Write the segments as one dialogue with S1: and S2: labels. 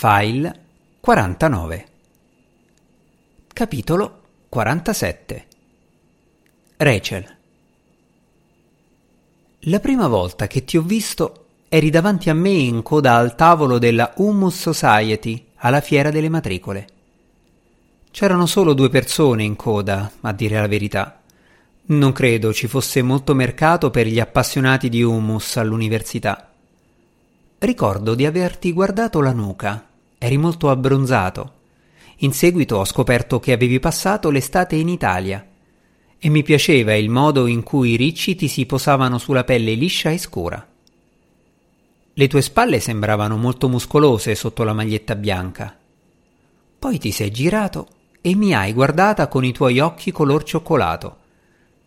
S1: File 49 Capitolo 47 Rachel La prima volta che ti ho visto eri davanti a me in coda al tavolo della Hummus Society alla fiera delle matricole. C'erano solo due persone in coda, a dire la verità. Non credo ci fosse molto mercato per gli appassionati di hummus all'università. Ricordo di averti guardato la nuca. Eri molto abbronzato. In seguito ho scoperto che avevi passato l'estate in Italia e mi piaceva il modo in cui i ricci ti si posavano sulla pelle liscia e scura. Le tue spalle sembravano molto muscolose sotto la maglietta bianca. Poi ti sei girato e mi hai guardata con i tuoi occhi color cioccolato.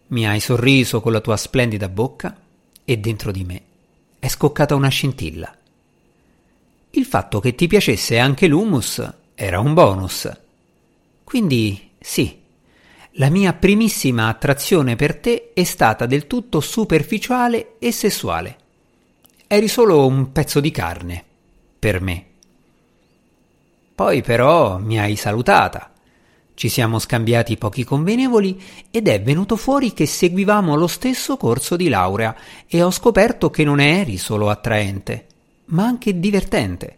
S1: Mi hai sorriso con la tua splendida bocca e dentro di me è scoccata una scintilla. Il fatto che ti piacesse anche l'humus era un bonus. Quindi sì, la mia primissima attrazione per te è stata del tutto superficiale e sessuale. Eri solo un pezzo di carne, per me. Poi però mi hai salutata. Ci siamo scambiati pochi convenevoli ed è venuto fuori che seguivamo lo stesso corso di laurea e ho scoperto che non eri solo attraente, ma anche divertente.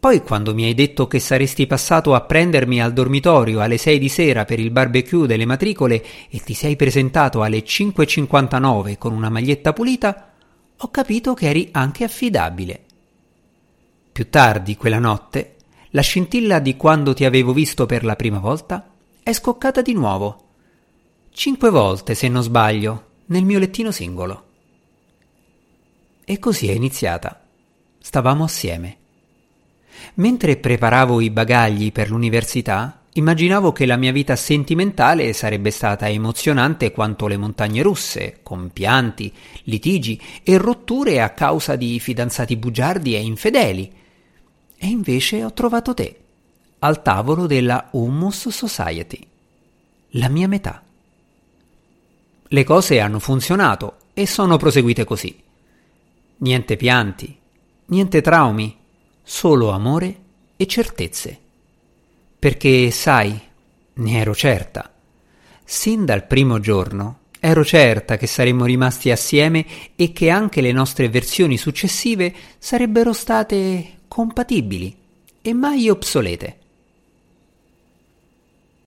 S1: Poi quando mi hai detto che saresti passato a prendermi al dormitorio alle 6 di sera per il barbecue delle matricole e ti sei presentato alle 5.59 con una maglietta pulita, ho capito che eri anche affidabile. Più tardi quella notte, la scintilla di quando ti avevo visto per la prima volta è scoccata di nuovo. Cinque volte, se non sbaglio, nel mio lettino singolo. E così è iniziata. Stavamo assieme. Mentre preparavo i bagagli per l'università, immaginavo che la mia vita sentimentale sarebbe stata emozionante quanto le montagne russe, con pianti, litigi e rotture a causa di fidanzati bugiardi e infedeli. E invece ho trovato te, al tavolo della Hummus Society, la mia metà. Le cose hanno funzionato e sono proseguite così. Niente pianti, niente traumi, solo amore e certezze. Perché, sai, ne ero certa. Sin dal primo giorno ero certa che saremmo rimasti assieme e che anche le nostre versioni successive sarebbero state compatibili e mai obsolete.